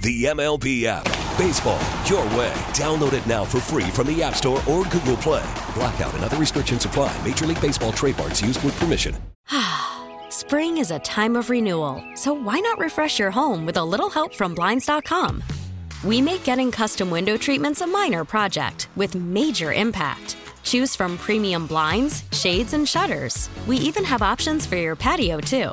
The MLB app. Baseball, your way. Download it now for free from the App Store or Google Play. Blackout and other restrictions apply. Major League Baseball trademarks used with permission. Spring is a time of renewal, so why not refresh your home with a little help from Blinds.com? We make getting custom window treatments a minor project with major impact. Choose from premium blinds, shades, and shutters. We even have options for your patio, too.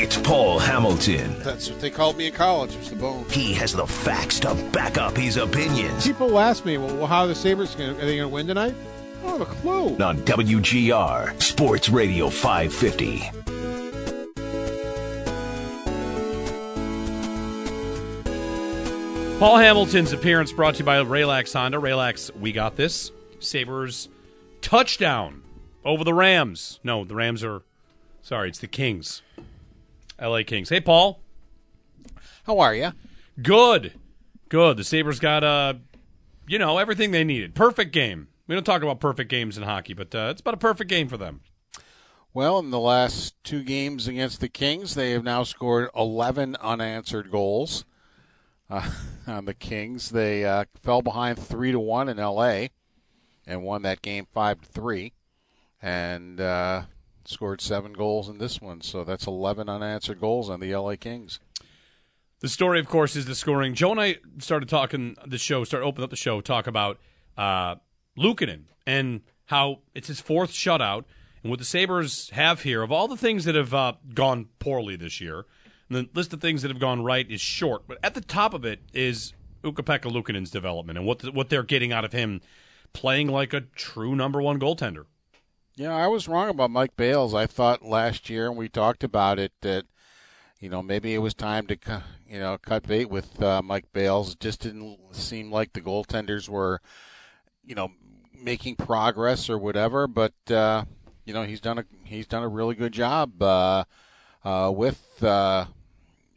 It's Paul Hamilton. That's what they called me in college. Was the bone. He has the facts to back up his opinions. People ask me, "Well, how are the Sabres going? Are they going to win tonight?" I don't have a clue. On WGR Sports Radio 550. Paul Hamilton's appearance brought to you by Raylax Honda. Raylax, we got this. Sabres touchdown over the Rams. No, the Rams are. Sorry, it's the Kings. LA Kings. Hey, Paul. How are you? Good. Good. The Sabres got, uh, you know, everything they needed. Perfect game. We don't talk about perfect games in hockey, but uh, it's about a perfect game for them. Well, in the last two games against the Kings, they have now scored 11 unanswered goals. Uh, on the Kings, they uh, fell behind three to one in L.A. and won that game five to three, and uh, scored seven goals in this one. So that's 11 unanswered goals on the L.A. Kings. The story, of course, is the scoring. Joe and I started talking the show, started opening up the show, talk about uh, Luukkonen and how it's his fourth shutout. And what the Sabres have here, of all the things that have uh, gone poorly this year, the list of things that have gone right is short. But at the top of it is Ukko-Pekka Luukkonen's development and what the, what they're getting out of him playing like a true number one goaltender. Yeah, I was wrong about Mike Bales. I thought last year, and we talked about it, that you know maybe it was time to you know cut bait with uh, Mike Bales. It just didn't seem like the goaltenders were you know making progress or whatever. But uh, you know he's done a he's done a really good job uh, uh, with uh,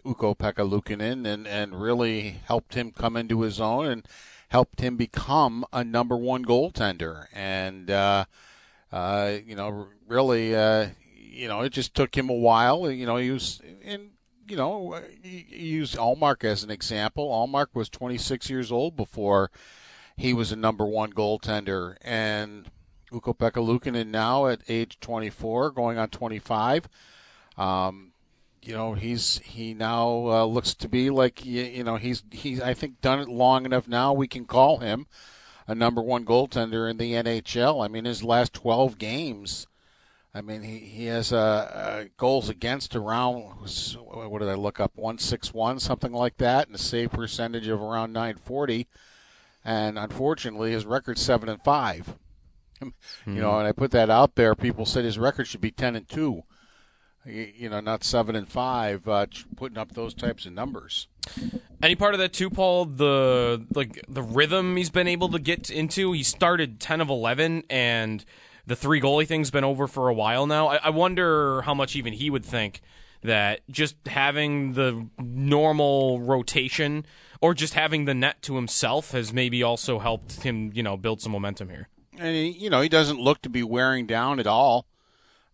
Ukko Pekka Luukkonen and and really helped him come into his own and helped him become a number one goaltender. And uh, uh, you know really uh, you know it just took him a while. You know he was in. You know, you use Ullmark as an example. Ullmark was 26 years old before he was a number one goaltender, and Ukko-Pekka Luukkonen now at age 24, going on 25. Um, you know, he's he now uh, looks to be like you, you know he's he's I think done it long enough now. We can call him a number one goaltender in the NHL. I mean, his last 12 games. I mean, he, he has uh, uh, goals against around what did I look up one six one something like that, and a save percentage of around 940 and unfortunately his record's seven and 5 mm-hmm. You know, and I put that out there. People said his record should be ten and two. You know, not seven and five. Uh, putting up those types of numbers. Any part of that too, Paul? The like the rhythm he's been able to get into. He started ten of eleven, and the three goalie thing's been over for a while now. I, I wonder how much even he would think that just having the normal rotation or just having the net to himself has maybe also helped him, you know, build some momentum here. And he, you know, he doesn't look to be wearing down at all.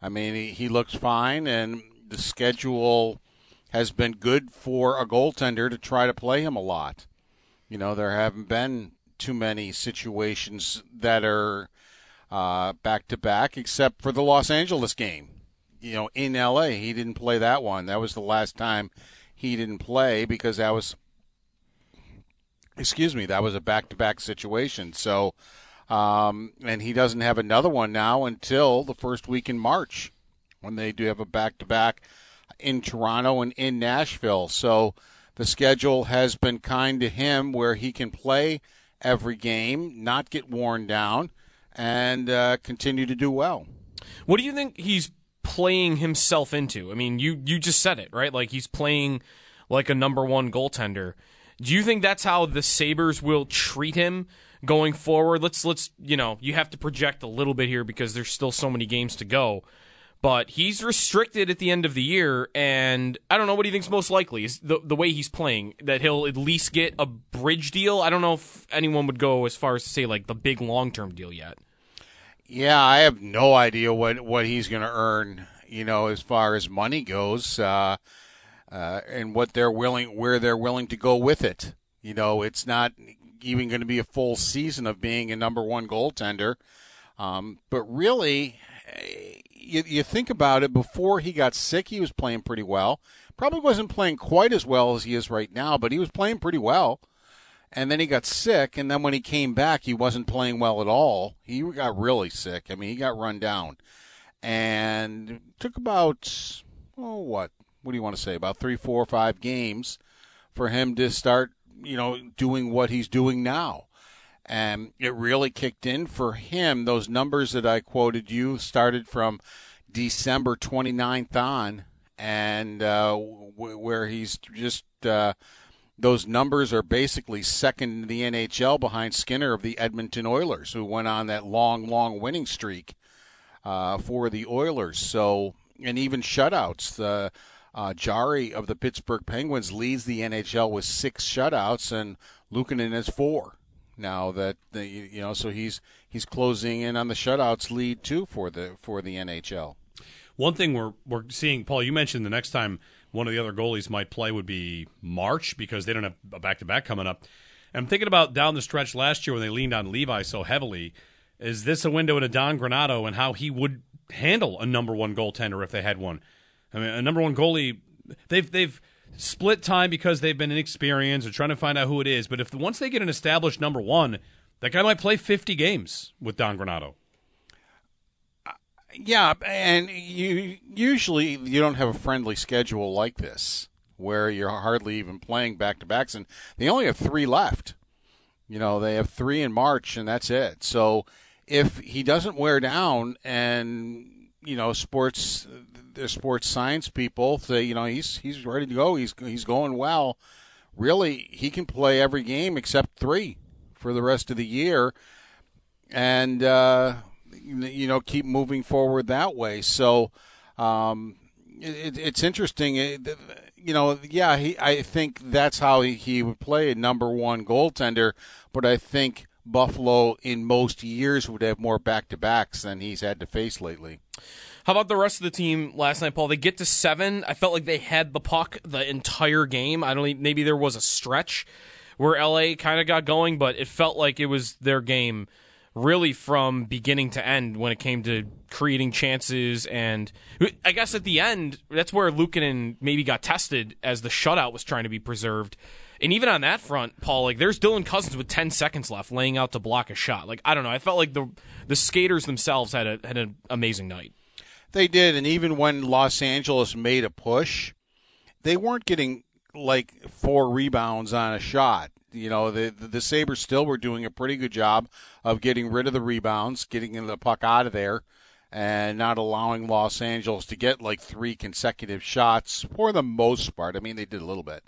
I mean, he, he looks fine, and the schedule has been good for a goaltender to try to play him a lot. You know, there haven't been too many situations that are back to back, except for the Los Angeles game. You know, in LA, he didn't play that one. That was the last time he didn't play because that was, excuse me, that was a back to back situation. So, um, and he doesn't have another one now until the first week in March when they do have a back to back in Toronto and in Nashville. So the schedule has been kind to him where he can play every game, not get worn down, and uh, continue to do well. What do you think he's playing himself into? I mean, you you just said it, right? Like he's playing like a number 1 goaltender. Do you think that's how the Sabres will treat him going forward? Let's let's, you know, you have to project a little bit here because there's still so many games to go but he's restricted at the end of the year, and I don't know what he thinks most likely is the the way he's playing that he'll at least get a bridge deal. I don't know if anyone would go as far as to say like the big long term deal yet. Yeah, I have no idea what what he's going to earn. You know, as far as money goes, uh, uh, and what they're willing, where they're willing to go with it. You know, it's not even going to be a full season of being a number one goaltender. Um, but really, you, you think about it, before he got sick, he was playing pretty well. Probably wasn't playing quite as well as he is right now, but he was playing pretty well. And then he got sick, and then when he came back, he wasn't playing well at all. He got really sick. I mean, he got run down. And took about, oh, what? What do you want to say? About three, four, five games for him to start, you know, doing what he's doing now and it really kicked in for him. Those numbers that I quoted you started from December 29th on, and uh, w- where he's just uh, those numbers are basically second in the NHL behind Skinner of the Edmonton Oilers, who went on that long, long winning streak uh, for the Oilers. So, and even shutouts. The uh, Jarry of the Pittsburgh Penguins leads the NHL with six shutouts, and Luukkonen has four now that the, you know so he's he's closing in on the shutouts lead too for the for the NHL. One thing we're we're seeing, Paul. You mentioned the next time one of the other goalies might play would be March because they don't have a back to back coming up. I'm thinking about down the stretch last year when they leaned on Levi so heavily. Is this a window into Don Granato and how he would handle a number one goaltender if they had one? I mean, a number one goalie. They've they've split time because they've been inexperienced or trying to find out who it is. But if once they get an established number one, that guy might play 50 games with Don Granato. Uh, yeah, and you usually you don't have a friendly schedule like this where you're hardly even playing back to backs, and they only have three left. You know, they have three in March, and that's it. So if he doesn't wear down, and you know, sports the sports science people say, you know, he's he's ready to go. He's he's going well. Really, he can play every game except three for the rest of the year, and uh, you know keep moving forward that way. So um, it, it's interesting. It, you know, yeah, he, I think that's how he, he would play a number one goaltender, but I think Buffalo in most years would have more back to backs than he's had to face lately. How about the rest of the team last night, Paul? They get to seven. I felt like they had the puck the entire game. I don't. Even, maybe there was a stretch where LA kind of got going, but it felt like it was their game really from beginning to end when it came to creating chances. And I guess at the end, that's where Luukkonen maybe got tested as the shutout was trying to be preserved. And even on that front, Paul, like there's Dylan Cozens with 10 seconds left, laying out to block a shot. Like I don't know, I felt like the the skaters themselves had a had an amazing night. They did, and even when Los Angeles made a push, they weren't getting like four rebounds on a shot. You know, the, the, the Sabres still were doing a pretty good job of getting rid of the rebounds, getting the puck out of there, and not allowing Los Angeles to get like three consecutive shots for the most part. I mean, they did a little bit,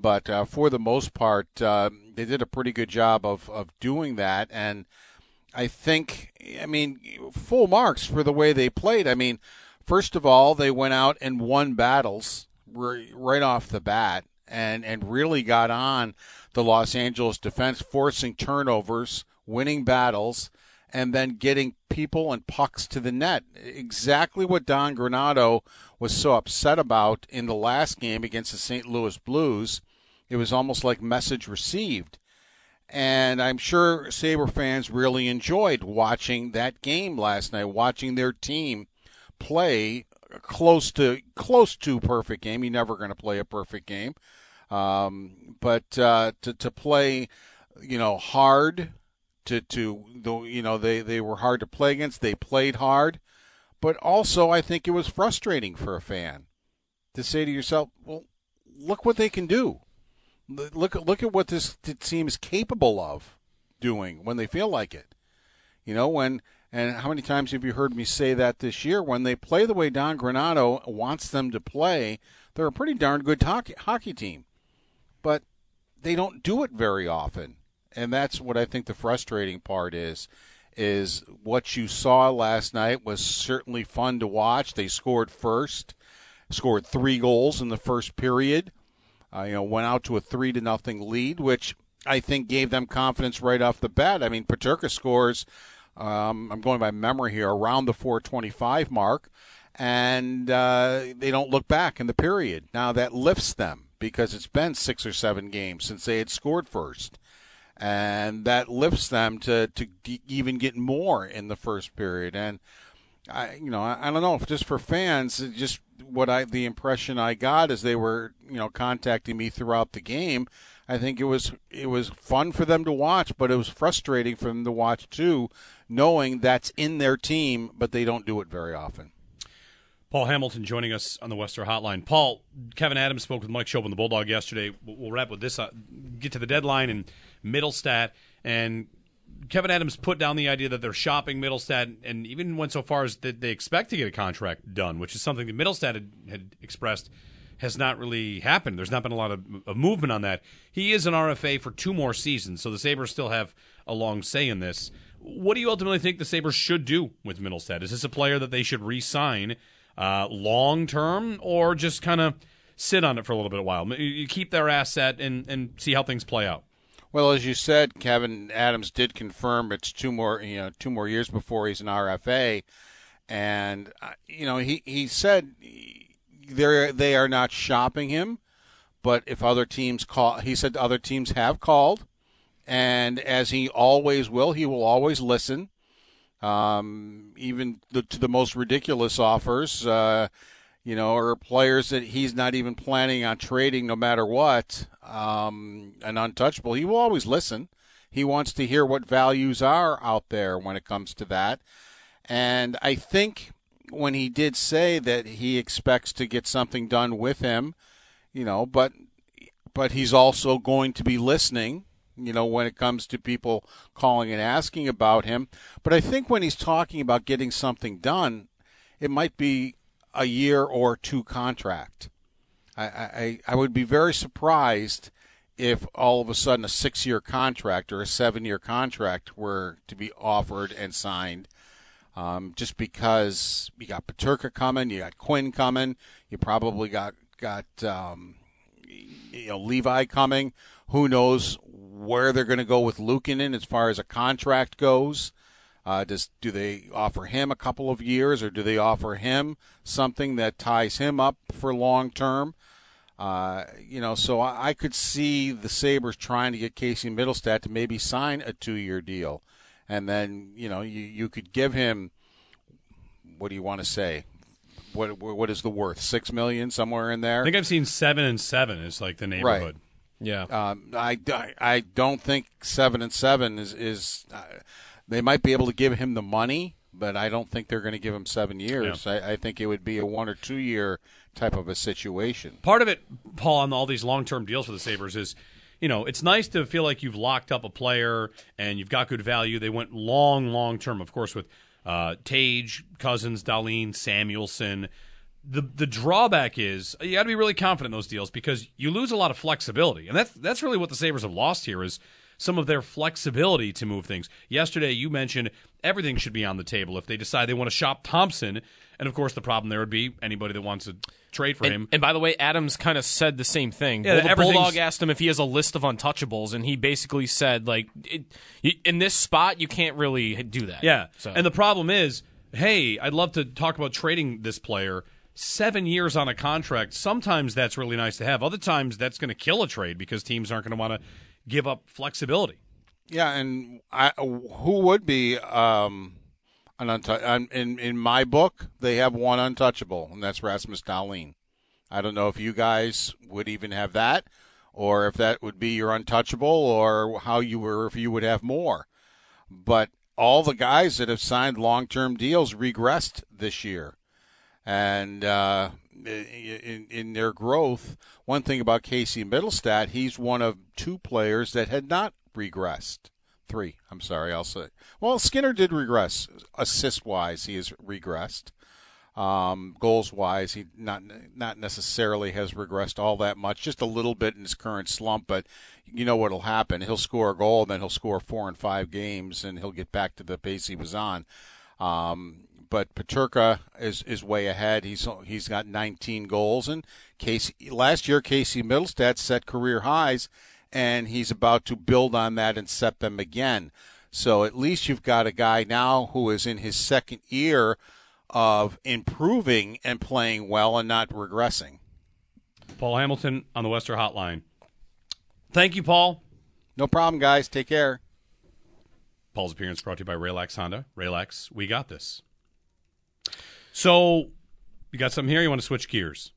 but uh, for the most part, uh, they did a pretty good job of, of doing that. And I think, I mean, full marks for the way they played. I mean, first of all, they went out and won battles right off the bat and, and really got on the Los Angeles defense, forcing turnovers, winning battles, and then getting people and pucks to the net. Exactly what Don Granato was so upset about in the last game against the St. Louis Blues. It was almost like message received And I'm sure Sabre fans really enjoyed watching that game last night, watching their team play close to close to perfect game. You're never going to play a perfect game, um, but uh, to to play, you know, hard. To to the you know they they were hard to play against. They played hard, but also I think it was frustrating for a fan to say to yourself, well, look what they can do. Look look at what this team is capable of doing when they feel like it. You know when and how many times have you heard me say that this year? When they play the way Don Granato wants them to play, they're a pretty darn good hockey, hockey team. But they don't do it very often. And that's what I think the frustrating part is is what you saw last night was certainly fun to watch. They scored first, scored 3 goals in the first period. Uh, you know, went out to a 3 to nothing lead, which I think gave them confidence right off the bat. I mean, Peterka scores um, I'm going by memory here, around the 425 mark, and uh, they don't look back in the period. Now that lifts them because it's been six or seven games since they had scored first, and that lifts them to to even get more in the first period. And I, you know, I, I don't know, if just for fans, just what I the impression I got as they were, you know, contacting me throughout the game I think it was it was fun for them to watch, but it was frustrating for them to watch too, knowing that's in their team, but they don't do it very often. Paul Hamilton joining us on the Western Hotline. Paul, Kevyn Adams spoke with Mike Schopp on the Bulldog yesterday. We'll wrap with this. Uh, get to the deadline in Mittelstadt, and Kevyn Adams put down the idea that they're shopping Mittelstadt, and even went so far as that they expect to get a contract done, which is something that Mittelstadt had, had expressed has not really happened. There's not been a lot of, of, movement on that. He is an RFA for two more seasons, so the Sabres still have a long say in this. What do you ultimately think the Sabres should do with Mittelstadt? Is this a player that they should re sign uh, long term or just kind of sit on it for a little bit while? You keep their asset and, and see how things play out. Well, as you said, Kevyn Adams did confirm it's two more you know two more years before he's an RFA, and uh, you know he he said they they are not shopping him, but if other teams call, he said other teams have called, and as he always will, he will always listen, um, even the, to the most ridiculous offers. Uh, you know, or players that he's not even planning on trading no matter what, um, an untouchable. He will always listen. He wants to hear what values are out there when it comes to that. And I think when he did say that he expects to get something done with him, you know, but but he's also going to be listening, you know, when it comes to people calling and asking about him. But I think when he's talking about getting something done, it might be a year or two contract. I, I, I would be very surprised if all of a sudden a six year contract or a seven year contract were to be offered and signed um, just because you got Peterka coming, you got Quinn coming, you probably got got um, you know Levi coming. Who knows where they're going to go with Luukkonen as far as a contract goes? Uh, does do they offer him a couple of years, or do they offer him something that ties him up for long term? Uh, you know, so I, I, could see the Sabres trying to get Casey Mittelstadt to maybe sign a two-year deal and then you know you you could give him what do you want to say? What what is the worth? Six million somewhere in there. I think I've seen seven and seven is like the neighborhood. Right. Yeah. Um, I, I don't think seven and seven is is uh, they might be able to give him the money, but I don't think they're going to give him seven years. Yeah. I, I think it would be a one or two year type of a situation. Part of it, Paul, on all these long term deals for the Sabres is you know, it's nice to feel like you've locked up a player and you've got good value. They went long, long term, of course, with uh, Tage, Cozens, Dahlin, Samuelsson. The the drawback is you got to be really confident in those deals because you lose a lot of flexibility, and that's that's really what the Sabres have lost here is some of their flexibility to move things. Yesterday, you mentioned everything should be on the table if they decide they want to shop Thompson, and of course, the problem there would be anybody that wants to trade for and, him. And by the way, Adams kind of said the same thing. Yeah, the Bulldog asked him if he has a list of untouchables, and he basically said, like, it, in this spot, you can't really do that. Yeah. So. And the problem is, hey, I'd love to talk about trading this player. Seven years on a contract. Sometimes that's really nice to have. Other times that's going to kill a trade because teams aren't going to want to give up flexibility. Yeah, and I, who would be um, an untouch? In in my book, they have one untouchable, and that's Rasmus Dahlin. I don't know if you guys would even have that, or if that would be your untouchable, or how you were if you would have more. But all the guys that have signed long term deals regressed this year, and uh, in in their growth. One thing about Casey Mittelstadt, he's one of two players that had not regressed. Three, I'm sorry, I'll say. Well, Skinner did regress. Assist wise, he has regressed. Um, goals wise, he not not necessarily has regressed all that much, just a little bit in his current slump. But you know what'll happen? He'll score a goal, then he'll score four and five games, and he'll get back to the pace he was on. Um, but Peterka is is way ahead. He's he's got 19 goals, and Casey last year Casey Mittelstadt set career highs, and he's about to build on that and set them again. So at least you've got a guy now who is in his second year of improving and playing well and not regressing. Paul Hamilton on the Western Hotline. Thank you, Paul. No problem, guys. Take care. Paul's appearance brought to you by Raylax Honda. Raylax, we got this. So, you got something here? You want to switch gears?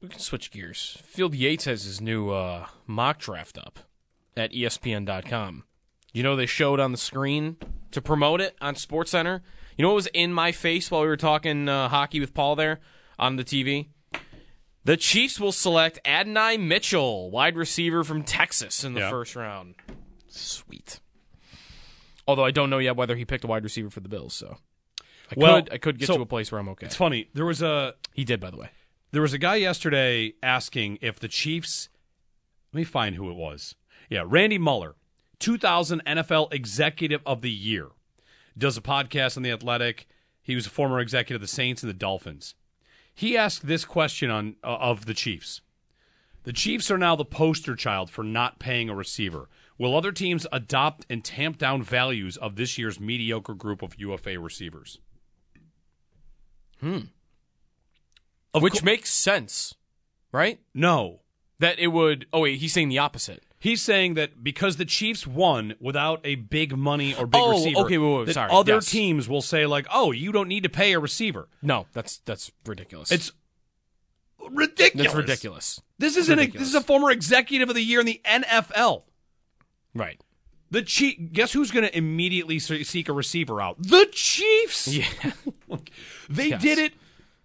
We can switch gears. Field Yates has his new uh, mock draft up at ESPN.com. You know they showed on the screen to promote it on SportsCenter. You know what was in my face while we were talking uh, hockey with Paul there on the TV? The Chiefs will select Adonai Mitchell, wide receiver from Texas, in the Yeah. first round. Sweet. Although I don't know yet whether he picked a wide receiver for the Bills, so I Well, could I could get so- to a place where I'm okay. It's funny. There was a He did, by the way. there was a guy yesterday asking if the Chiefs. Let me find who it was. Yeah, Randy Mueller, 2000 NFL Executive of the Year, does a podcast on the Athletic. He was a former executive of the Saints and the Dolphins. He asked this question on uh, of the Chiefs. The Chiefs are now the poster child for not paying a receiver. Will other teams adopt and tamp down values of this year's mediocre group of UFA receivers? Hmm. Of Which cour- makes sense, right? no. That it would. Oh wait, he's saying the opposite. He's saying that because the Chiefs won without a big money or big Oh, receiver, okay, wait, wait, that sorry, other yes. teams will say like, "Oh, you don't need to pay a receiver." No, that's that's ridiculous. It's ridiculous. that's ridiculous. This is It's an this is a former executive of the year in the NFL. Right. The Chief, guess who's going to immediately seek a receiver out? The Chiefs. Yeah. They Yes. did it.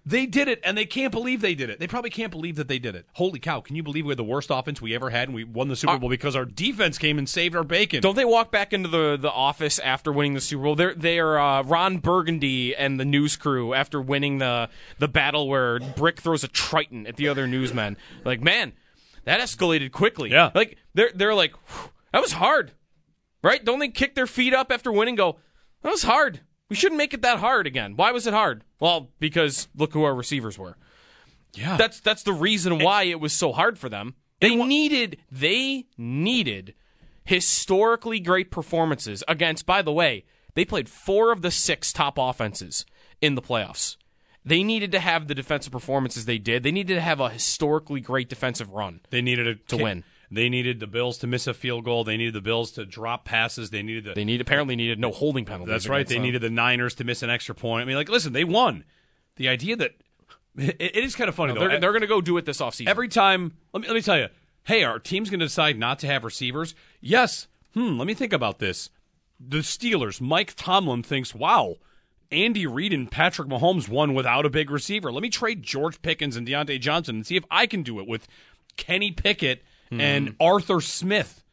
They did it, and they can't believe they did it. They probably can't believe that they did it. Holy cow! Can you believe we had the worst offense we ever had, and we won the Super Bowl because our defense came and saved our bacon? Don't they walk back into the, the office after winning the Super Bowl? They're they are uh, Ron Burgundy and the news crew after winning the the battle where Brick throws a trident at the other newsmen. Like, man, that escalated quickly. Yeah. Like they're they're like, "Whew, that was hard, right? Don't they kick their feet up after winning? Go, that was hard. We shouldn't make it that hard again. Why was it hard? Well, because look who our receivers were. yeah, That's that's the reason why it was so hard for them. They needed they needed historically great performances against by the way, they played 4 of the 6 top offenses in the playoffs. They needed to have the defensive performances they did. They needed to have a historically great defensive run. They needed a, To win. They needed the Bills to miss a field goal. They needed the Bills to drop passes. They needed the. They need apparently needed no holding penalties. that's right. They them. needed the Niners to miss an extra point. I mean, like, listen, they won. The idea that it, it is kind of funny though. They're, they're going to go do it this offseason. Every time, let me let me tell you. Hey, our team's going to decide not to have receivers. Yes. Hmm. Let me think about this. The Steelers. Mike Tomlin thinks, "Wow, Andy Reid and Patrick Mahomes won without a big receiver. Let me trade George Pickens and Diontae Johnson and see if I can do it with Kenny Pickett and Arthur Smith.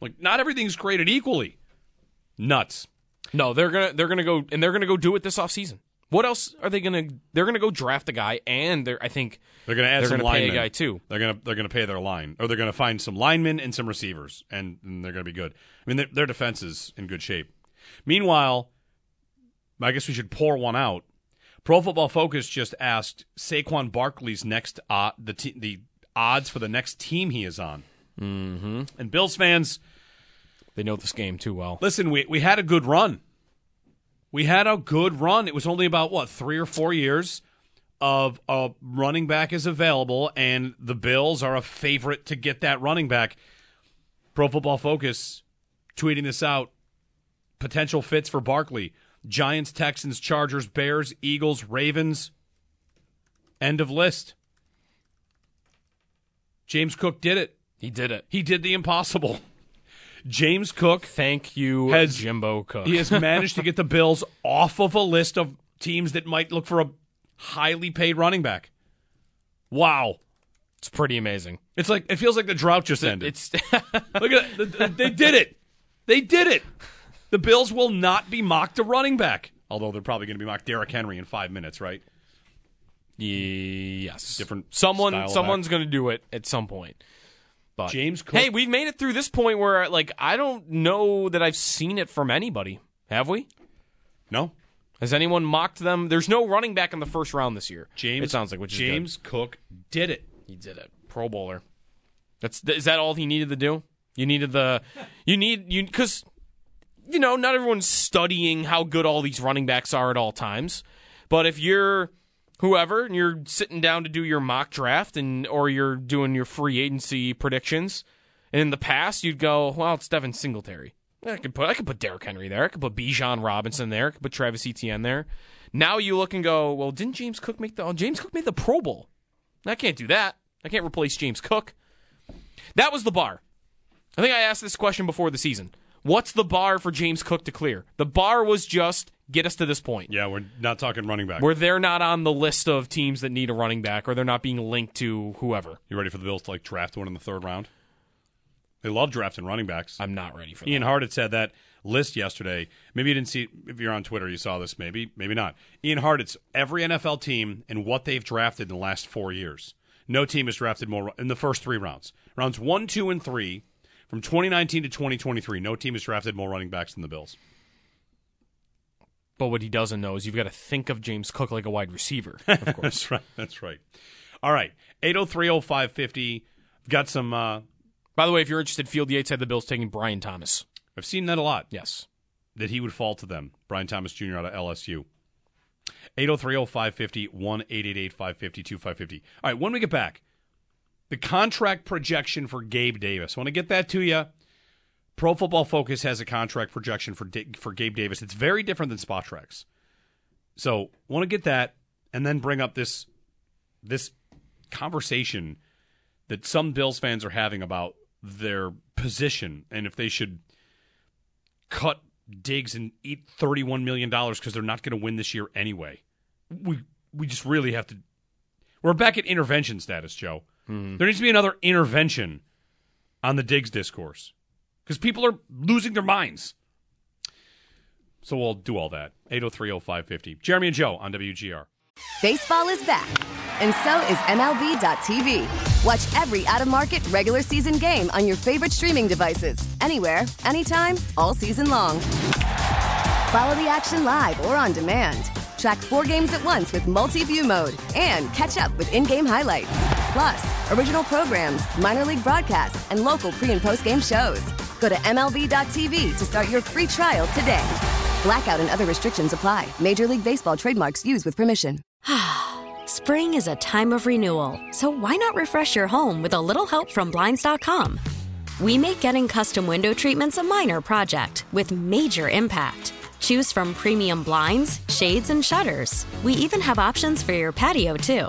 Like, not everything's created equally. Nuts. No, they're gonna they're gonna go and they're gonna go do it this offseason. What else are they gonna? They're gonna go draft a guy, and they're I think They're going to add They're some gonna pay a guy, too. They're going to they're going to pay their line, or they're going to find some linemen and some receivers, and, and they're going to be good. I mean, their, their defense is in good shape. Meanwhile, I guess we should pour one out. Pro Football Focus just asked Saquon Barkley's next uh, the te- the odds for the next team he is on. Mm-hmm. And Bills fans, they know this game too well. listen, we we had a good run. We had a good run. It was only about what three or four years of a running back is available, and the Bills are a favorite to get that running back. Pro Football Focus tweeting this out. Potential fits for Barkley Giants, Texans, Chargers, Bears, Eagles, Ravens. End of list. James Cook did it. He did it. He did the impossible. James Cook Thank you, Has- Jimbo Cook. he has managed to get the Bills off of a list of teams that might look for a highly paid running back. Wow. It's pretty amazing. It's like it feels like the drought just ended. It's Look at. They did it. They did it. The Bills will not be mocked a running back. Although they're probably going to be mocked Derrick Henry in five minutes, right? Yes. Different Someone style of someone's act. going to do it at some point. But James Cook. Hey, we've made it through this point where like I don't know that I've seen it from anybody. Have we? no. Has anyone mocked them? There's no running back in the first round this year. James. It sounds like which James Cook did it. He did it. Pro bowler. That's is that all he needed to do? You needed the you need you because you know not everyone's studying how good all these running backs are at all times. But if you're whoever and you're sitting down to do your mock draft and or you're doing your free agency predictions, and in the past you'd go, well, it's Devin Singletary. I could put I could put Derrick Henry there. I could put Bijan Robinson there. I could put Travis Etienne there. Now you look and go, well, didn't James Cook make the oh, James Cook made the Pro Bowl? I can't do that. I can't replace James Cook. That was the bar. I think I asked this question before the season. What's the bar for James Cook to clear? The bar was just get us to this point Yeah, we're not talking running back. where they're not on the list of teams that need a running back or they're not being linked to whoever. you ready for the Bills to like draft one in the third round? They love drafting running backs. I'm not ready for Ian that. Hart had said that list yesterday. Maybe you didn't see if you're on Twitter, you saw this. Maybe, maybe not. Ian Hart, it's every NFL team and what they've drafted in the last four years. No team has drafted more in the first three rounds. Rounds one, two, and three from 2019 to 2023. No team has drafted more running backs than the Bills. But what he doesn't know is you've got to think of James Cook like a wide receiver. Of course. That's right. That's right. All right. 8030550. Got some. Uh, By the way, if you're interested, Field Yates had the Bills taking Brian Thomas. I've seen that a lot. Yes. that he would fall to them. Brian Thomas Jr. out of LSU. 803-0550, 1-888-550-2550. All right, when we get back, the contract projection for Gabe Davis. I want to get that to you. Pro Football Focus has a contract projection for for Gabe Davis. It's very different than Spotrac's. So, want to get that and then bring up this this conversation that some Bills fans are having about their position and if they should cut Diggs and eat thirty-one million dollars because they're not going to win this year anyway. We we just really have to. We're back at intervention status, Joe. Mm-hmm. There needs to be another intervention on the Diggs discourse because people are losing their minds. So we'll do all that. 8030550. Jeremy and Joe on WGR. Baseball is back, and so is MLB.tv. Watch every out of market regular season game on your favorite streaming devices, anywhere, anytime, all season long. Follow the action live or on demand. Track four games at once with multi view mode and catch up with in game highlights. Plus, original programs, minor league broadcasts, and local pre and post game shows. Go to MLB.tv to start your free trial today. Blackout and other restrictions apply. Major League Baseball trademarks used with permission. Spring is a time of renewal, so why not refresh your home with a little help from Blinds.com? We make getting custom window treatments a minor project with major impact. Choose from premium blinds, shades, and shutters. We even have options for your patio, too.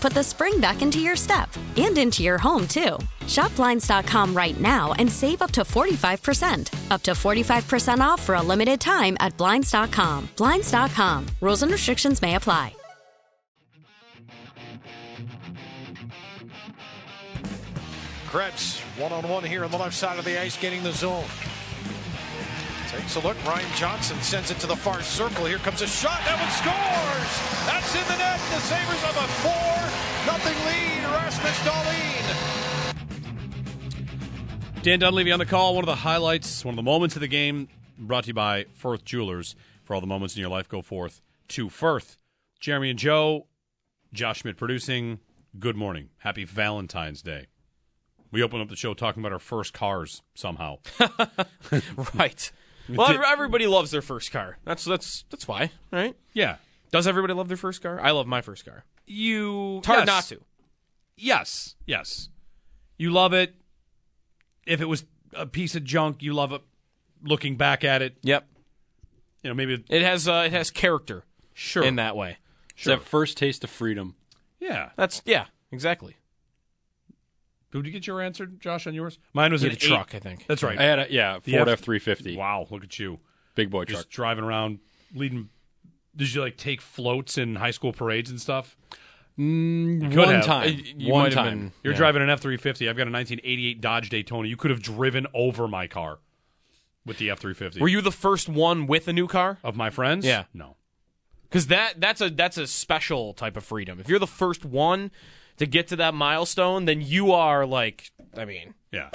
put the spring back into your step and into your home, too. Shop Blinds.com right now and save up to 45%. Up to 45% off for a limited time at Blinds.com. Blinds.com. Rules and restrictions may apply. Krebs, one on one here on the left side of the ice, getting the zone. Takes a look. Ryan Johnson sends it to the far circle. Here comes a shot. That one scores. That's in the net. The Sabres have a four nothing lead. Rasmus Dahlin. Dan Dunleavy on the call. One of the highlights, one of the moments of the game, brought to you by Firth Jewelers. For all the moments in your life, go forth to Firth. Jeremy and Joe, Josh Schmidt producing. Good morning. Happy Valentine's Day. We opened up the show talking about our first cars somehow. Right. Well, everybody loves their first car. That's that's that's why, right? Yeah. Does everybody love their first car? I love my first car. You. It's hard yes. not to. Yes. Yes. You love it. If it was a piece of junk, you love it looking back at it. Yep. You know, maybe. It has uh, it has character Sure. in that way. It's that first taste of freedom. Yeah. That's yeah, exactly. Who did you get your answer, Josh, on yours? Mine was You an had a eight. truck, I think. That's right. I had a yeah Ford F- F three fifty. Wow, look at you. Big boy Just truck. driving around, leading. Did you like take floats in high school parades and stuff? Mm, could one have. time. Uh, you one might have time. been- You're Yeah. driving an F three fifty. I've got a 1988 Dodge Daytona. You could have driven over my car with the F three fifty. Were you the first one with a new car? of my friends? Yeah. No. Because that that's a that's a special type of freedom. If you're the first one to get to that milestone, then you are like, I mean, Yeah.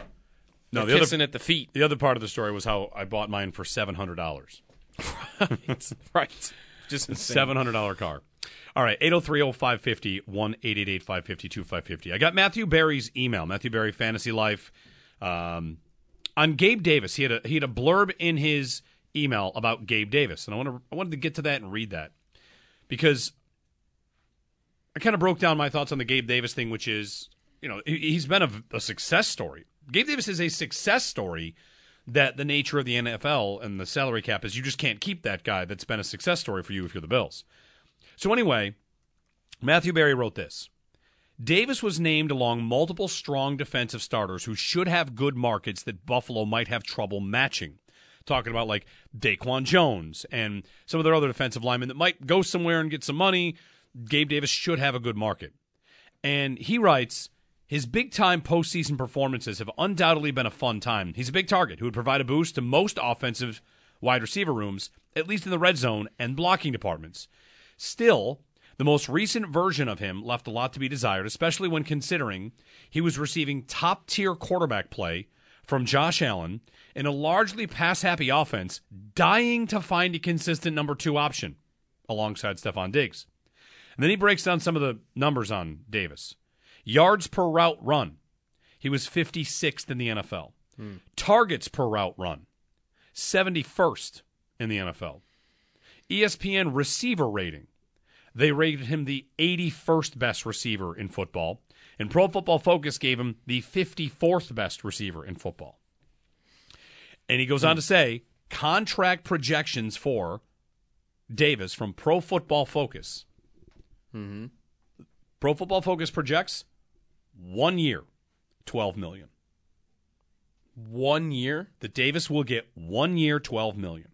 No. The other at the feet. the other part of the story was how I bought mine for seven hundred dollars. Right, right. Just. Seven hundred dollar car. All right, 803-0550, 1-888-550-2550. I got Matthew Berry's email, Matthew Berry Fantasy Life. Um, on Gabe Davis. He had a he had a blurb in his email about Gabe Davis. And I want to I wanted to get to that and read that. Because I kind of broke down my thoughts on the Gabe Davis thing, which is, you know, he- he's been a, a success story. Gabe Davis is a success story that the nature of the NFL and the salary cap is you just can't keep that guy that's been a success story for you if you're the Bills. So anyway, Matthew Berry wrote this. Davis was named along multiple strong defensive starters who should have good markets that Buffalo might have trouble matching. Talking about like Daquan Jones and some of their other defensive linemen that might go somewhere and get some money. Gabe Davis should have a good market. And he writes, his big time postseason performances have undoubtedly been a fun time. He's a big target who would provide a boost to most offensive wide receiver rooms, at least in the red zone and blocking departments. Still, the most recent version of him left a lot to be desired, especially when considering he was receiving top tier quarterback play from Josh Allen in a largely pass happy offense, dying to find a consistent number two option alongside Stefon Diggs. And then he breaks down some of the numbers on Davis. Yards per route run, he was 56th in the NFL. Targets per route run, 71st in the NFL. ESPN receiver rating, they rated him the 81st best receiver in football, and Pro Football Focus gave him the 54th best receiver in football. And he goes on to say contract projections for Davis from Pro Football Focus. Mm-hmm. Pro Football Focus projects one year, 12 million. One year. That Davis will get one year, 12 million.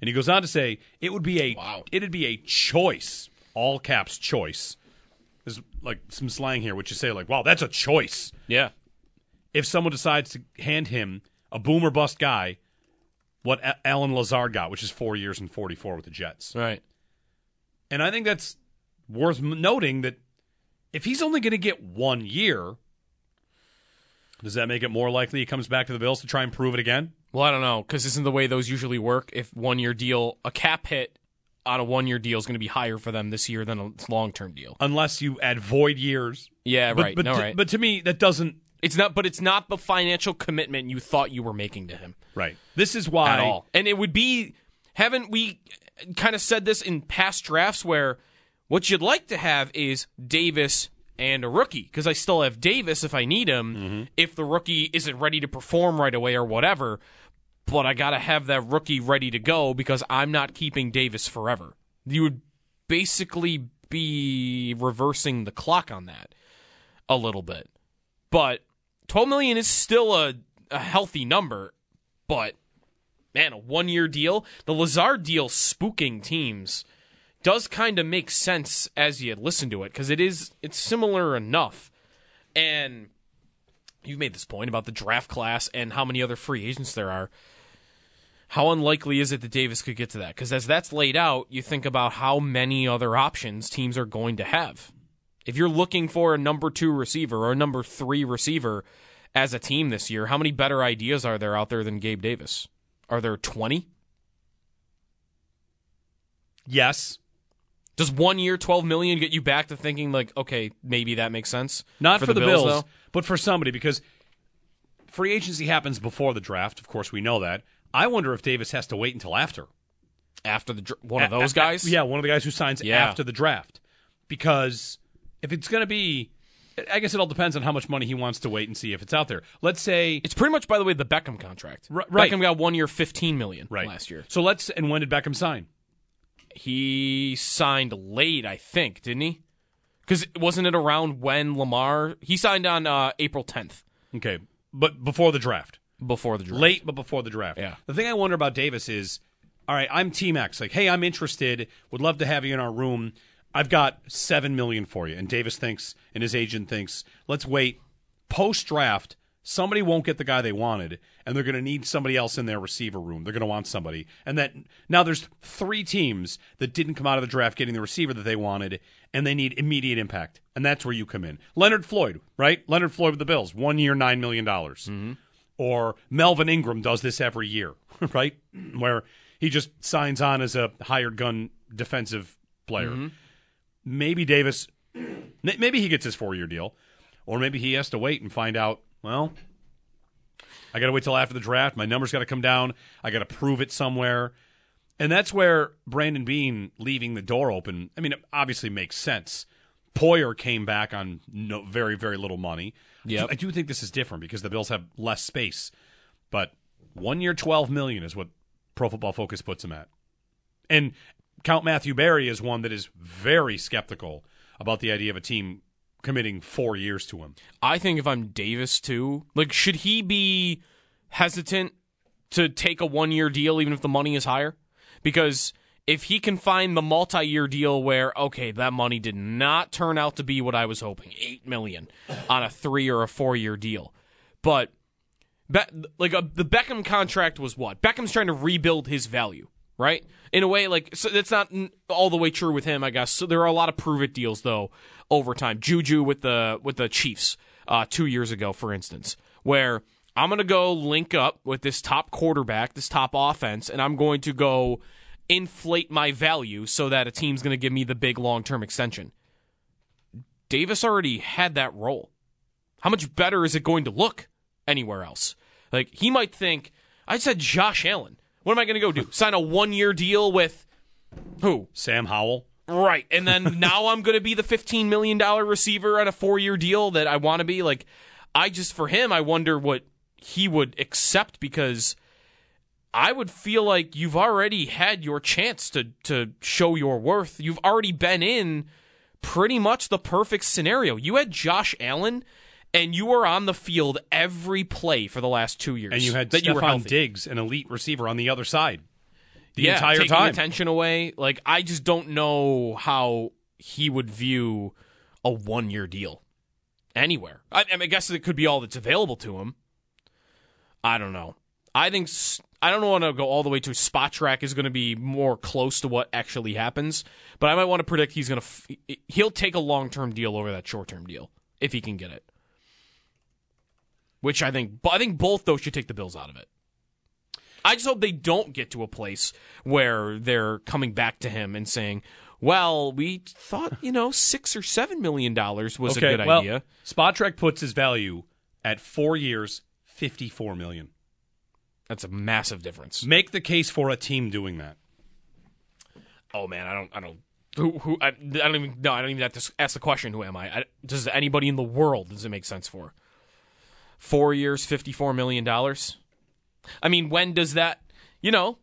And he goes on to say it would be a Wow. it'd be a choice, all caps choice. There's like some slang here, which you say like, "Wow, that's a choice." Yeah. If someone decides to hand him a boom or bust guy, what Allen Lazard got, which is four years and 44 with the Jets, Right. and I think that's worth noting that if he's only going to get one year, does that make it more likely he comes back to the Bills to try and prove it again? Well, I don't know because isn't the way those usually work. If one year deal, a cap hit on a one year deal is going to be higher for them this year than a long term deal. Unless you add void years. Yeah, But, right. But, no, to, right. but to me, that doesn't. it's not. But it's not the financial commitment you thought you were making to him Right. This is why. at all. And it would be. Haven't we kind of said this in past drafts where what you'd like to have is Davis and a rookie because I still have Davis if I need him mm-hmm. if the rookie isn't ready to perform right away or whatever. But I got to have that rookie ready to go because I'm not keeping Davis forever. You would basically be reversing the clock on that a little bit. But 12 million is still a, a healthy number, but man, a one year deal, the Lazard deal spooking teams does kind of make sense as you listen to it because it is it's similar enough. And you've made this point about the draft class and how many other free agents there are. How unlikely is it that Davis could get to that? Because as that's laid out, you think about how many other options teams are going to have. If you're looking for a number two receiver or a number three receiver, as a team this year. How many better ideas are there out there than Gabe Davis? Are there 20? Yes. Does one year, 12 million get you back to thinking like, okay, maybe that makes sense? Not for, the, Bills, though? but for somebody because free agency happens before the draft. Of course, we know that. I wonder if Davis has to wait until after. After the one of those a- guys? yeah, one of the guys who signs Yeah. after the draft. Because if it's going to be, I guess it all depends on how much money he wants to wait and see if it's out there. Let's say It's pretty much, by the way, the Beckham contract. Right. Beckham got one year, 15 million right last year. So let's and when did Beckham sign? He signed late, I think, didn't he? Because wasn't it around when Lamar he signed on uh, April 10th Okay, but before the draft. before the draft? Late, but before the draft. Yeah. The thing I wonder about Davis is, all right, I'm Team X. Like, hey, I'm interested. Would love to have you in our room. I've got seven million for you. And Davis thinks, and his agent thinks, let's wait. Post draft, somebody won't get the guy they wanted, and they're going to need somebody else in their receiver room. They're going to want somebody, and that now there's three teams that didn't come out of the draft getting the receiver that they wanted, and they need immediate impact, and that's where you come in. Leonard Floyd, right? Leonard Floyd with the Bills, one year, nine million dollars mm-hmm. or Melvin Ingram does this every year, right? Where he just signs on as a hired gun defensive player. Mm-hmm. Maybe Davis, maybe he gets his four year deal, or maybe he has to wait and find out. Well, I got to wait till after the draft. My numbers got to come down. I got to prove it somewhere. And that's where Brandon Beane leaving the door open. I mean, it obviously makes sense. Poyer came back on no, very, very little money. Yep. I do think this is different because the Bills have less space. But one year, twelve million is what Pro Football Focus puts him at. And Count Matthew Berry is one that is very skeptical about the idea of a team committing four years to him. I think if I'm Davis too, like should he be hesitant to take a one year deal even if the money is higher? Because if he can find the multi year deal where okay, that money did not turn out to be what I was hoping, eight million on a three or a four year deal, but like a, the Beckham contract was what Beckham's trying to rebuild his value, right? In a way, like so that's not all the way true with him, I guess. So there are a lot of prove it deals though over time. Juju with the with the Chiefs uh, two years ago, for instance, where I'm gonna go link up with this top quarterback, this top offense, and I'm going to go inflate my value so that a team's gonna give me the big long term extension. Davis already had that role. How much better is it going to look anywhere else? Like he might think, I said Josh Allen. What am I going to go do? Sign a one year deal with who? Sam Howell. Right. And then now I'm going to be the $15 million receiver on a four year deal that I want to be. Like, I just, for him, I wonder what he would accept because I would feel like you've already had your chance to, to show your worth. You've already been in pretty much the perfect scenario. You had Josh Allen. And you were on the field every play for the last two years. And you had that you were healthy. Diggs, an elite receiver, on the other side the yeah, entire taking time. attention away. Like I just don't know how he would view a one year deal anywhere. I, I, mean, I guess it could be all that's available to him. I don't know. I think I don't want to go all the way to Spotrac is going to be more close to what actually happens, but I might want to predict he's going to f- he'll take a long term deal over that short term deal if he can get it. Which I think I think both those should take the Bills out of it. I just hope they don't get to a place where they're coming back to him and saying, "Well, we thought you know six or seven million dollars was okay, a good well, idea." Spotrac puts his value at four years, fifty-four million. That's a massive difference. Make the case for a team doing that. Oh man, I don't, I don't, who, who, I, I don't even, no, I don't even have to ask the question. Who am I? I does anybody in the world does it make sense for? Four years, fifty-four million dollars. I mean, when does that? You know,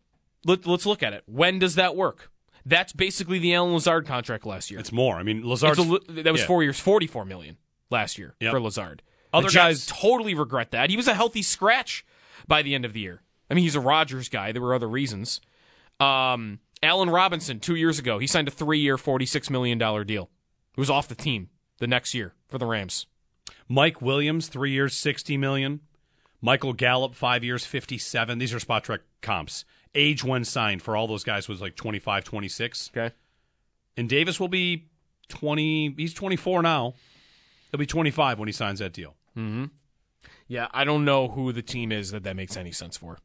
let, let's look at it. When does that work? That's basically the Allen Lazard contract last year. It's more. I mean, It's Lazard's a li- that was yeah. four years, forty-four million last year Yep. for Lazard. Other the guys- totally regret that. He was a healthy scratch by the end of the year. I mean, he's a Rodgers guy. There were other reasons. Um, Allen Robinson, two years ago, he signed a three-year, forty-six million dollar deal. He was off the team the next year for the Rams. Mike Williams, three years, sixty million. Michael Gallup, five years, fifty-seven. These are Spotrac comps. Age when signed for all those guys was like 25, 26. Okay. And Davis will be twenty. He's twenty-four now. He'll be twenty-five when he signs that deal. Mm-hmm. Yeah, I don't know who the team is that that makes any sense for.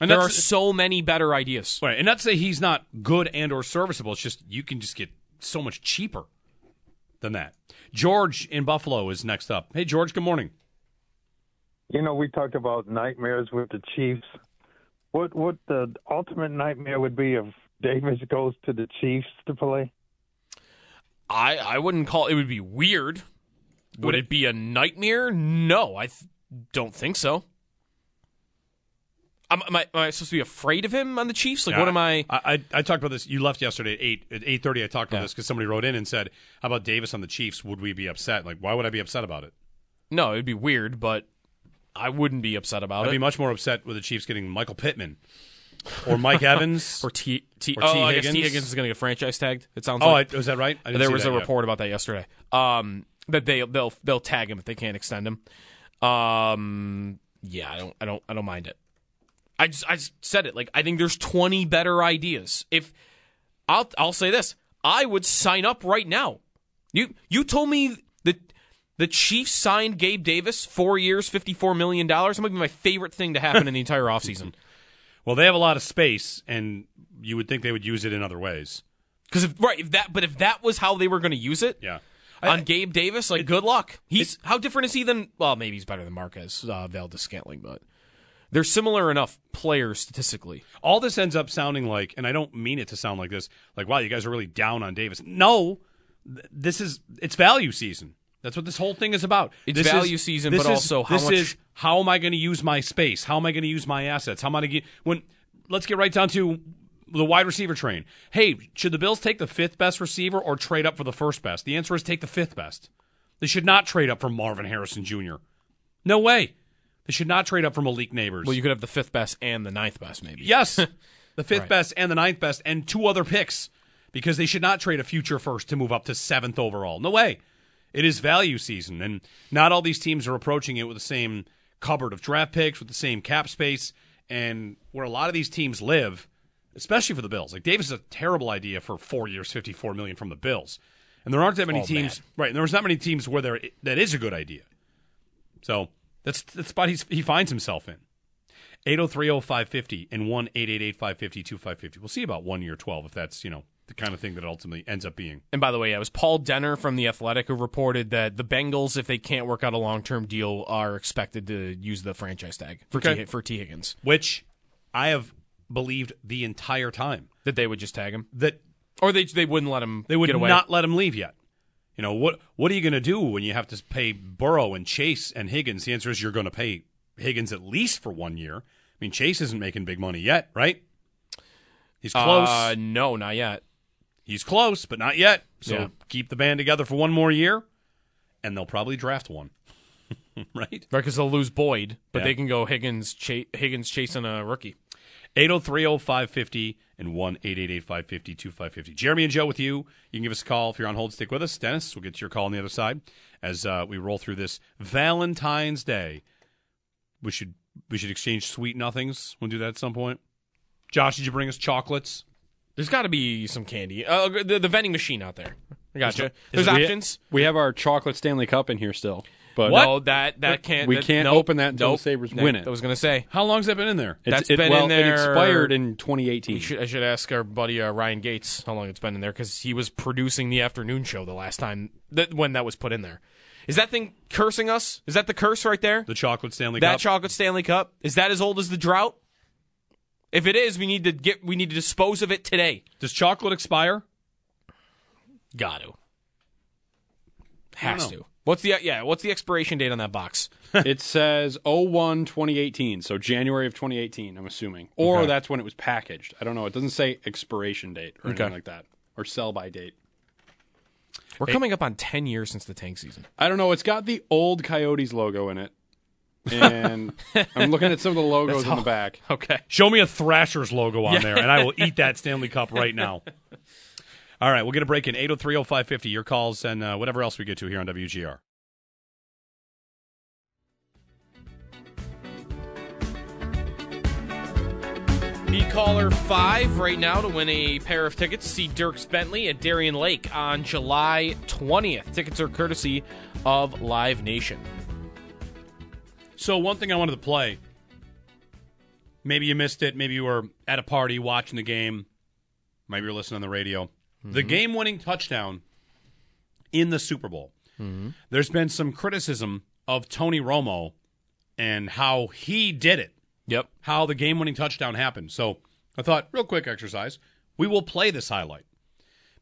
And there are so many better ideas. Right, and not to say he's not good and or serviceable. It's just you can just get so much cheaper than that. George in Buffalo is next up. Hey, George. Good morning. You know, we talked about nightmares with the Chiefs. What what the ultimate nightmare would be if Davis goes to the Chiefs to play? I I wouldn't call it would be weird. Would it be a nightmare? No, I th- don't think so. Am, am, I, am I supposed to be afraid of him on the Chiefs? Like, Yeah, what am I? I, I I talked about this. You left yesterday at eight at eight thirty. I talked about Yeah. this because somebody wrote in and said, "How about Davis on the Chiefs? Would we be upset? Like, why would I be upset about it? No, it'd be weird, but I wouldn't be upset about it. I'd be much more upset with the Chiefs getting Michael Pittman or Mike Evans or T T. or oh, T. I guess Tee Higgins. Is going to get franchise tagged. It sounds Oh, like. I, was that right? There was a yet. report about that yesterday. Um, that they they'll they'll tag him if they can't extend him. Um, yeah, I don't I don't I don't mind it. I just I just said it like I think there's 20 better ideas. If I'll I'll say this, I would sign up right now. You you told me that the Chiefs signed Gabe Davis four years, 54 million dollars. That might be my favorite thing to happen in the entire offseason. Well, they have a lot of space, and you would think they would use it in other ways. Because if right, if that but if that was how they were going to use it, Yeah. on Gabe Davis, like good luck. He's how different is he than? Well, maybe he's better than Marquez uh, Valdes-Scantling, but they're similar enough players statistically. all this ends up sounding like, and I don't mean it to sound like this, like, wow, you guys are really down on Davis. No, th- this is, it's value season. That's what this whole thing is about. It's This value is- season, but is- also how this much- is how am I going to use my space? How am I going to use my assets? How am I going to get, when, let's get right down to the wide receiver train. Hey, should the Bills take the fifth best receiver or trade up for the first best? The answer is take the fifth best. They should not trade up for Marvin Harrison Jr. No way. They should not trade up for Malik Nabers. Well, you could have the fifth best and the ninth best, maybe. Yes, the fifth Right. best and the ninth best, and two other picks because they should not trade a future first to move up to seventh overall. No way. It is value season, and not all these teams are approaching it with the same cupboard of draft picks, with the same cap space, and where a lot of these teams live, especially for the Bills. Like Davis is a terrible idea for four years, fifty-four million from the Bills, and there aren't that many Oh, teams. man. Right, and there's not many teams where there that is a good idea. So that's the spot he's, he finds himself in. 8030550 and 1-888-550-2550. We'll see about one year 12 if that's, you know, the kind of thing that ultimately ends up being. And by the way, yeah, it was Paul Dehner from the Athletic who reported that the Bengals, if they can't work out a long term deal, are expected to use the franchise tag for Okay. T, for Tee Higgins. Which I have believed the entire time That they would just tag him, that or they they wouldn't let him. they would not let him leave yet. You know, what what are you going to do when you have to pay Burrow and Chase and Higgins? The answer is you're going to pay Higgins at least for one year. I mean, Chase isn't making big money yet, right? He's close. Uh, no, not yet. He's close, but not yet. So Yeah. keep the band together for one more year, and they'll probably draft one. right? Right, because they'll lose Boyd, but Yeah. they can go Higgins, cha- Higgins chasing a rookie. 8030550 and 1 550 2550. Jeremy and Joe with you. You can give us a call if you're on hold. Stick with us. Dennis, we'll get to your call on the other side as uh, we roll through this Valentine's Day. We should we should exchange sweet nothings. We'll do that at some point. Josh, did you bring us chocolates? There's got to be some candy. Uh, the, the vending machine out there. I gotcha. There's We- options. We have our chocolate Stanley Cup in here still, but No, that that can't. We that- can't nope, open that until the. Sabres win it. I was gonna say. How long's that been in there? It's- That's it, been well, in there- It expired in 2018. Should, I should ask our buddy uh, Ryan Gates how long it's been in there because he was producing the afternoon show the last time that when that was put in there. Is that thing cursing us? Is that the curse right there? The chocolate Stanley that Cup. chocolate Stanley Cup is that as old as the drought? If it is, we need to get we need to dispose of it today. Does chocolate expire? Got to. I don't Has know. to. What's the yeah? What's the expiration date on that box? it says 01 2018, so January of 2018, I'm assuming. Or Okay. that's when it was packaged. I don't know. It doesn't say expiration date or anything like that, or sell by date. We're coming up on ten years since the tank season. I don't know. It's got the old Coyotes logo in it. And I'm looking at some of the logos in the back. Okay. Show me a Thrashers logo on there, and I will eat that Stanley Cup right now. All right, we'll get a break in 8030550. Your calls and uh, whatever else we get to here on WGR. Be caller five right now to win a pair of tickets. See Dierks Bentley at Darien Lake on July 20th. Tickets are courtesy of Live Nation. So one thing I wanted to play. Maybe you missed it. Maybe you were at a party watching the game. Maybe you're listening on the radio. The mm-hmm. game-winning touchdown in the Super Bowl. Mm-hmm. There's been some criticism of Tony Romo and how he did it. Yep. How the game-winning touchdown happened. So I thought, real quick exercise. We will play this highlight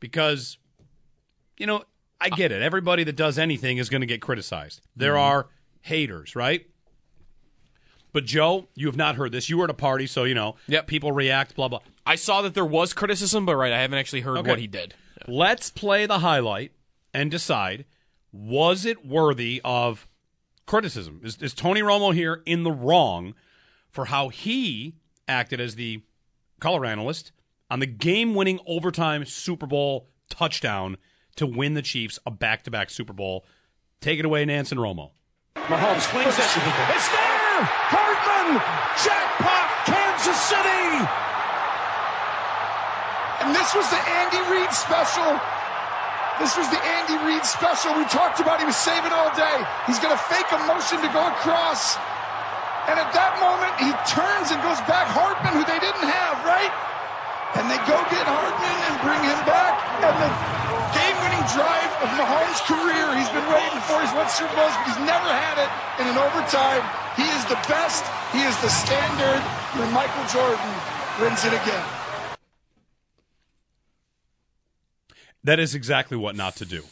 because, you know, I get it. Everybody that does anything is going to get criticized. There mm-hmm. are haters, right? But Joe, you have not heard this. You were at a party, so you know. Yep. People react. Blah blah. I saw that there was criticism, but right, I haven't actually heard Okay. what he did. Let's play the highlight and decide was it worthy of criticism? Is, is Tony Romo here in the wrong for how he acted as the color analyst on the game winning overtime Super Bowl touchdown to win the Chiefs a back to back Super Bowl? Take it away, Nantz and Romo. Mahomes flings it. It's there! Hardman! Jackpot! Kansas City! And this was the Andy Reid special. This was the Andy Reid special we talked about. He was saving all day. He's going to fake a motion to go across. And at that moment, he turns and goes back Hardman, who they didn't have, right? And they go get Hardman and bring him back. And the game-winning drive of Mahomes' career, he's been waiting for. He's won Super Bowls, but he's never had it in an overtime. He is the best. He is the standard. And Michael Jordan wins it again. That is exactly what not to do.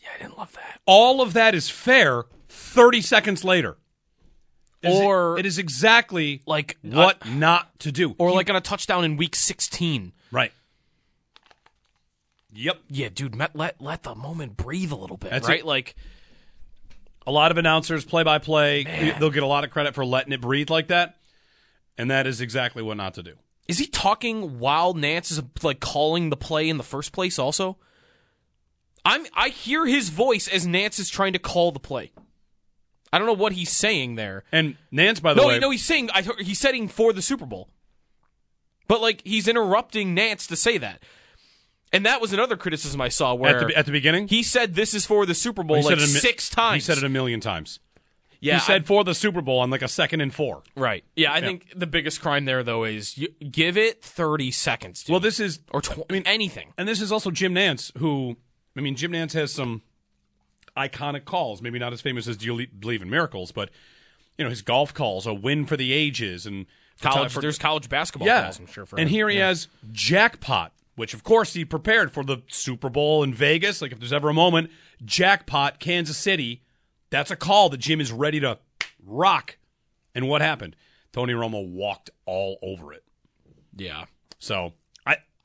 Yeah, I didn't love that. All of that is fair 30 seconds later. It is- Or- it is exactly Like what uh, not to do. or He- like on a touchdown in week 16. right. Yep. Yeah, dude, let let, let the moment breathe a little bit, That's right? it. Like A lot of announcers, play by play, they'll get a lot of credit for letting it breathe like that. And that is exactly what not to do. Is he talking while Nantz is like calling the play in the first place? Also, I'm I hear his voice as Nantz is trying to call the play. I don't know what he's saying there. And Nantz, by the no, way, no, no, he's saying I he's setting for the Super Bowl, but like he's interrupting Nantz to say that. And that was another criticism I saw where at the, at the beginning, he said this is for the Super Bowl like a six times. He said it a million times. yeah, he said for the Super Bowl on like a second and four. right. Yeah, I Yeah. think the biggest crime there though is you, give it thirty seconds. Dude. Well, this is or tw- I mean anything. And this is also Jim Nantz, who, I mean, Jim Nantz has some iconic calls. Maybe not as famous as Do You Believe in Miracles, but, you know, his golf calls, a win for the ages. and College, for- there's college basketball yeah. calls, I'm sure. For and him. here he Yeah. has Jackpot, which, of course, he prepared for the Super Bowl in Vegas. Like, if there's ever a moment, Jackpot, Kansas City, that's a call that Jim is ready to rock. And what happened? Tony Romo walked all over it. Yeah. So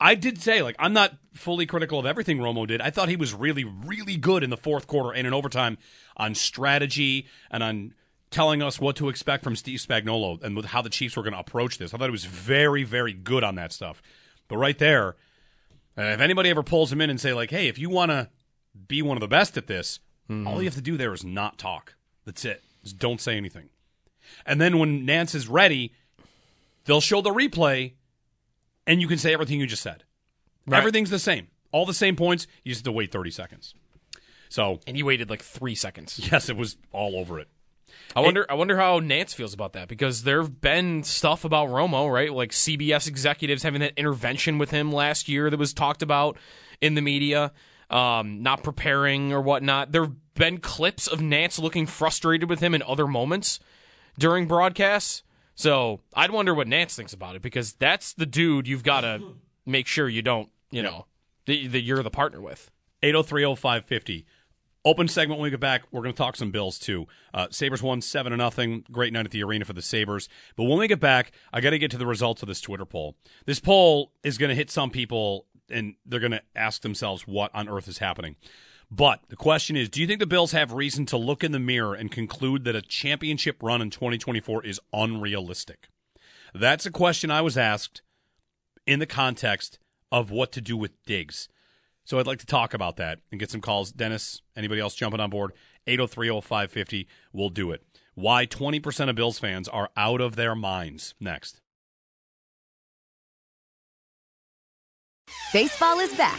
I did say like I'm not fully critical of everything Romo did. I thought he was really really good in the fourth quarter and in overtime on strategy and on telling us what to expect from Steve Spagnuolo and with how the Chiefs were going to approach this. I thought he was very very good on that stuff. But right there, uh, if anybody ever pulls him in and say like, "Hey, if you want to be one of the best at this, all you have to do there is not talk. That's it. Just don't say anything." And then when Nantz is ready, they'll show the replay and you can say everything you just said. Everything's the same. All the same points. You just have to wait 30 seconds. So, And he waited like three seconds. yes, it was all over it. I wonder. I wonder how Nantz feels about that because there have been stuff about Romo, right? Like CBS executives having that intervention with him last year that was talked about in the media, um, not preparing or whatnot. There have been clips of Nantz looking frustrated with him in other moments during broadcasts. So I'd wonder what Nantz thinks about it because that's the dude you've got to make sure you don't, you know, that, that you're the partner with. 8030550. Open segment when we get back. We're going to talk some Bills too. Uh, Sabres won 7 to nothing. Great night at the arena for the Sabres. But when we get back, I got to get to the results of this Twitter poll. This poll is going to hit some people and they're going to ask themselves what on earth is happening. But the question is do you think the Bills have reason to look in the mirror and conclude that a championship run in 2024 is unrealistic? That's a question I was asked in the context of what to do with Diggs. So I'd like to talk about that and get some calls. Dennis, anybody else jumping on board? 8030550, we'll do it. Why 20% of Bills fans are out of their minds. Next. Baseball is back,